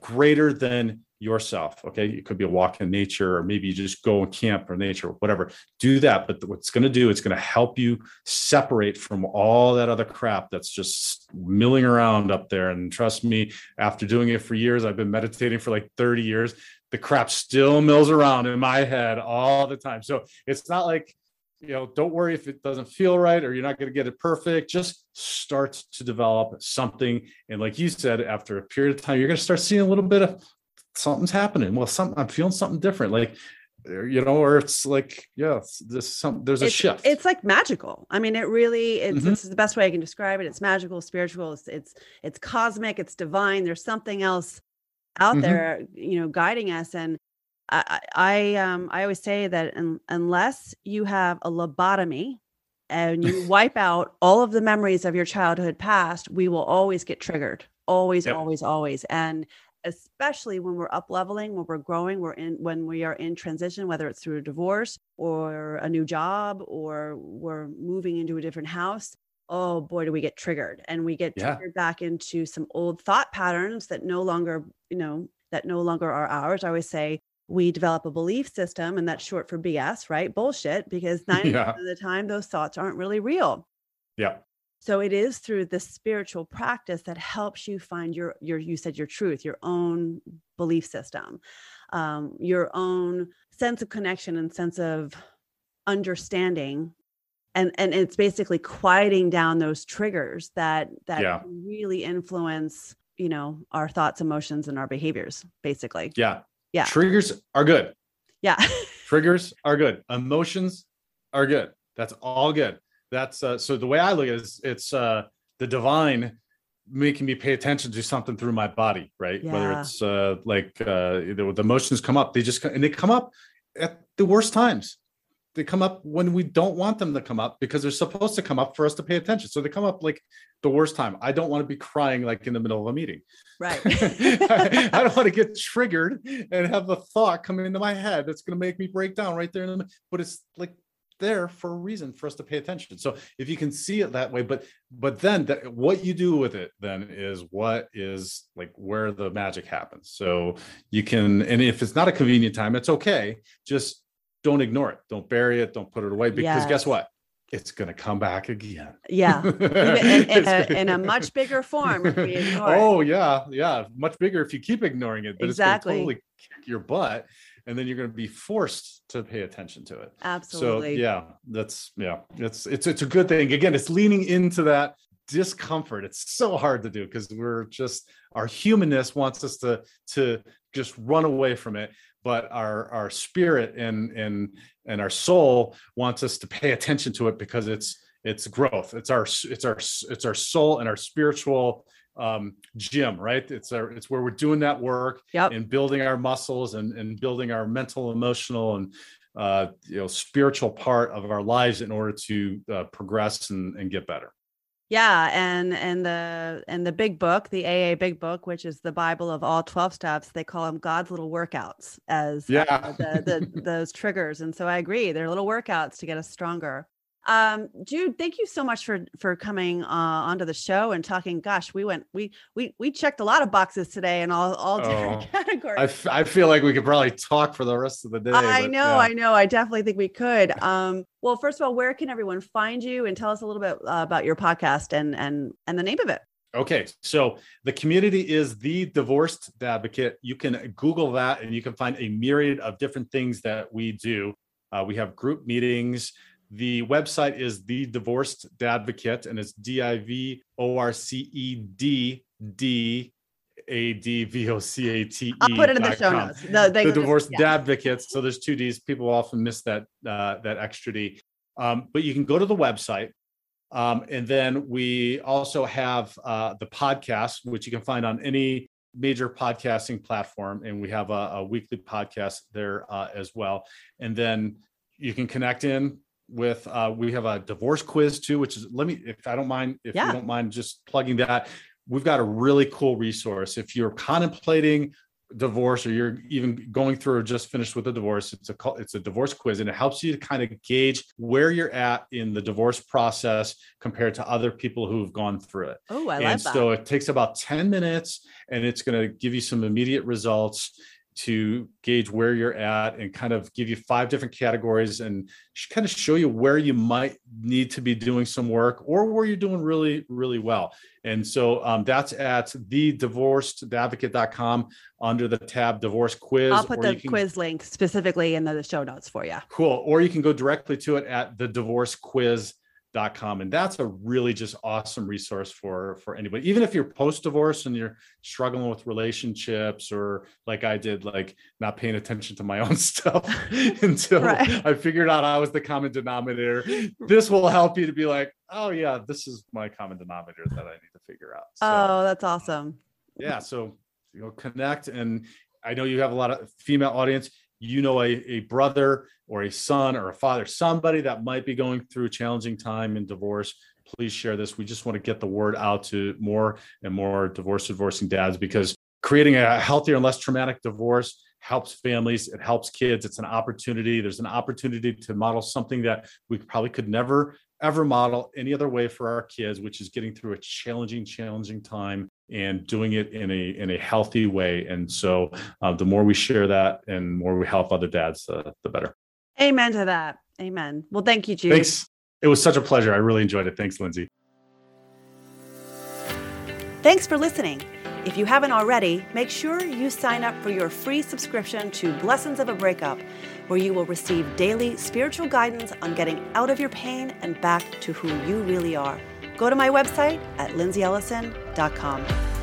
greater than yourself okay? It could be a walk in nature or maybe you just go and camp or nature or whatever. Do that but what's going to do it's going to help you separate from all that other crap that's just milling around up there. And trust me after doing it for years i've been meditating for like 30 years the crap still mills around in my head all the time so it's not like you know don't worry if it doesn't feel right or you're not going to get it perfect just start to develop something and like you said after a period of time you're going to start seeing a little bit of something's happening well something i'm feeling something different like you know or it's like yeah this some there's a it's, shift It's like magical. I mean, it really it's Mhm. this is the best way I can describe it. It's magical, spiritual, it's it's it's cosmic, it's divine. There's something else out Mhm. there, you know, guiding us. And I I I, um I always say that un, unless you have a lobotomy and you <laughs> wipe out all of the memories of your childhood past, we will always get triggered. Always, Yep. always, always. And especially when we're up leveling, when we're growing, we're in when we are in transition, whether it's through a divorce or a new job or we're moving into a different house. Oh boy, do we get triggered and we get Yeah. triggered back into some old thought patterns that no longer, you know, that no longer are ours. I always say we develop a belief system, and that's short for BS, right? Bullshit, because <laughs> 90% Yeah. of the time those thoughts aren't really real. yeah So it is through the spiritual practice that helps you find your your you said your truth, your own belief system, um, your own sense of connection and sense of understanding. And, and it's basically quieting down those triggers that that Yeah. really influence you know our thoughts emotions and our behaviors basically. Yeah. Yeah. triggers are good. Yeah. <laughs> Triggers are good. Emotions are good. That's all good. That's uh, so the way i look at it is it's uh the divine making me pay attention to something through my body right? Whether it's uh like uh the, the emotions come up they just and they come up at the worst times they come up when we don't want them to come up because they're supposed to come up for us to pay attention so they come up like the worst time i don't want to be crying like in the middle of a meeting right I, <laughs> I don't want to get triggered and have a thought come into my head that's going to make me break down right there in the but it's like there for a reason for us to pay attention. So if you can see it that way, but but then that, what you do with it then is what is like where the magic happens. So you can, and if it's not a convenient time, it's okay. Just don't ignore it. Don't bury it. Don't put it away because yes. guess what? It's going to come back again. Yeah, <laughs> in, in, a, in, a, <laughs> much bigger form. oh yeah, yeah, much bigger if you keep ignoring it. But exactly. it's going to totally kick your butt and then you're going to be forced to pay attention to it. Absolutely. So yeah, that's yeah, it's it's it's a good thing. Again, it's leaning into that discomfort. It's so hard to do because we're just our humanness wants us to to just run away from it, but our our spirit and and and our soul wants us to pay attention to it because it's it's growth. It's our it's our it's our soul and our spiritual um, gym, right? It's our, it's where we're doing that work yep. and building our muscles and, and building our mental, emotional, and uh, you know spiritual part of our lives in order to uh, progress and, and get better. Yeah, and and the and the big book, the AA Big Book, which is the Bible of all twelve steps, they call them God's little workouts as yeah uh, the, the <laughs> those triggers. And so I agree, they're little workouts to get us stronger. Um, Jude, thank you so much for for coming uh, onto the show and talking. Gosh, we went we we we checked a lot of boxes today in all all <laughs> different oh, categories. I, f- I feel like we could probably talk for the rest of the day. I but, know, yeah. I know. I definitely think we could. Um, well, first of all, where can everyone find you and tell us a little bit uh, about your podcast and and and the name of it? Okay, so the community is the Divorced Dadvocate. You can Google that and you can find a myriad of different things that we do. Uh, we have group meetings. The website is the Divorced Dadvocate, and it's D I V O R C E D D A D V O C A T E. I'll put it in the show notes. The, the Divorced yeah. Dadvocates. So there's two D's. People often miss that uh, that extra D. Um, but you can go to the website. Um, and then we also have uh, the podcast, which you can find on any major podcasting platform. And we have a, a weekly podcast there uh, as well. And then you can connect in with uh, we have a divorce quiz too, which is let me if I don't mind if yeah. you don't mind just plugging that. We've got a really cool resource. If you're contemplating divorce or you're even going through or just finished with a divorce it's a it's a divorce quiz and it helps you to kind of gauge where you're at in the divorce process compared to other people who've gone through it oh i and like that so it takes about 10 minutes and it's going to give you some immediate results to gauge where you're at and kind of give you five different categories and kind of show you where you might need to be doing some work or where you're doing really, really well. And so um, that's at the thedivorceddadvocate.com under the tab divorce quiz. I'll put the can, quiz link specifically in the show notes for you. Cool. Or you can go directly to it at the divorce quiz com and that's a really just awesome resource for for anybody. Even if you're post divorce and you're struggling with relationships or like i did like not paying attention to my <laughs> own stuff <laughs> until right. i figured out i was the common denominator this will help you to be like oh yeah this is my common denominator that i need to figure out. So, oh that's awesome. yeah so you know connect and i know you have a lot of female audience you know a, a brother or a son or a father somebody that might be going through a challenging time in divorce please share this. We just want to get the word out to more and more divorce divorcing dads because creating a healthier and less traumatic divorce helps families it helps kids it's an opportunity there's an opportunity to model something that we probably could never ever model any other way for our kids which is getting through a challenging challenging time and doing it in a in a healthy way. And so, uh, the more we share that and more we help other dads, uh, the better. Amen to that. Amen. Well, thank you, Jude. Thanks. It was such a pleasure. I really enjoyed it. Thanks, Lindsay. Thanks for listening. If you haven't already, make sure you sign up for your free subscription to Blessings of a Breakup, where you will receive daily spiritual guidance on getting out of your pain and back to who you really are. Go to my website at lindsayellison.com com.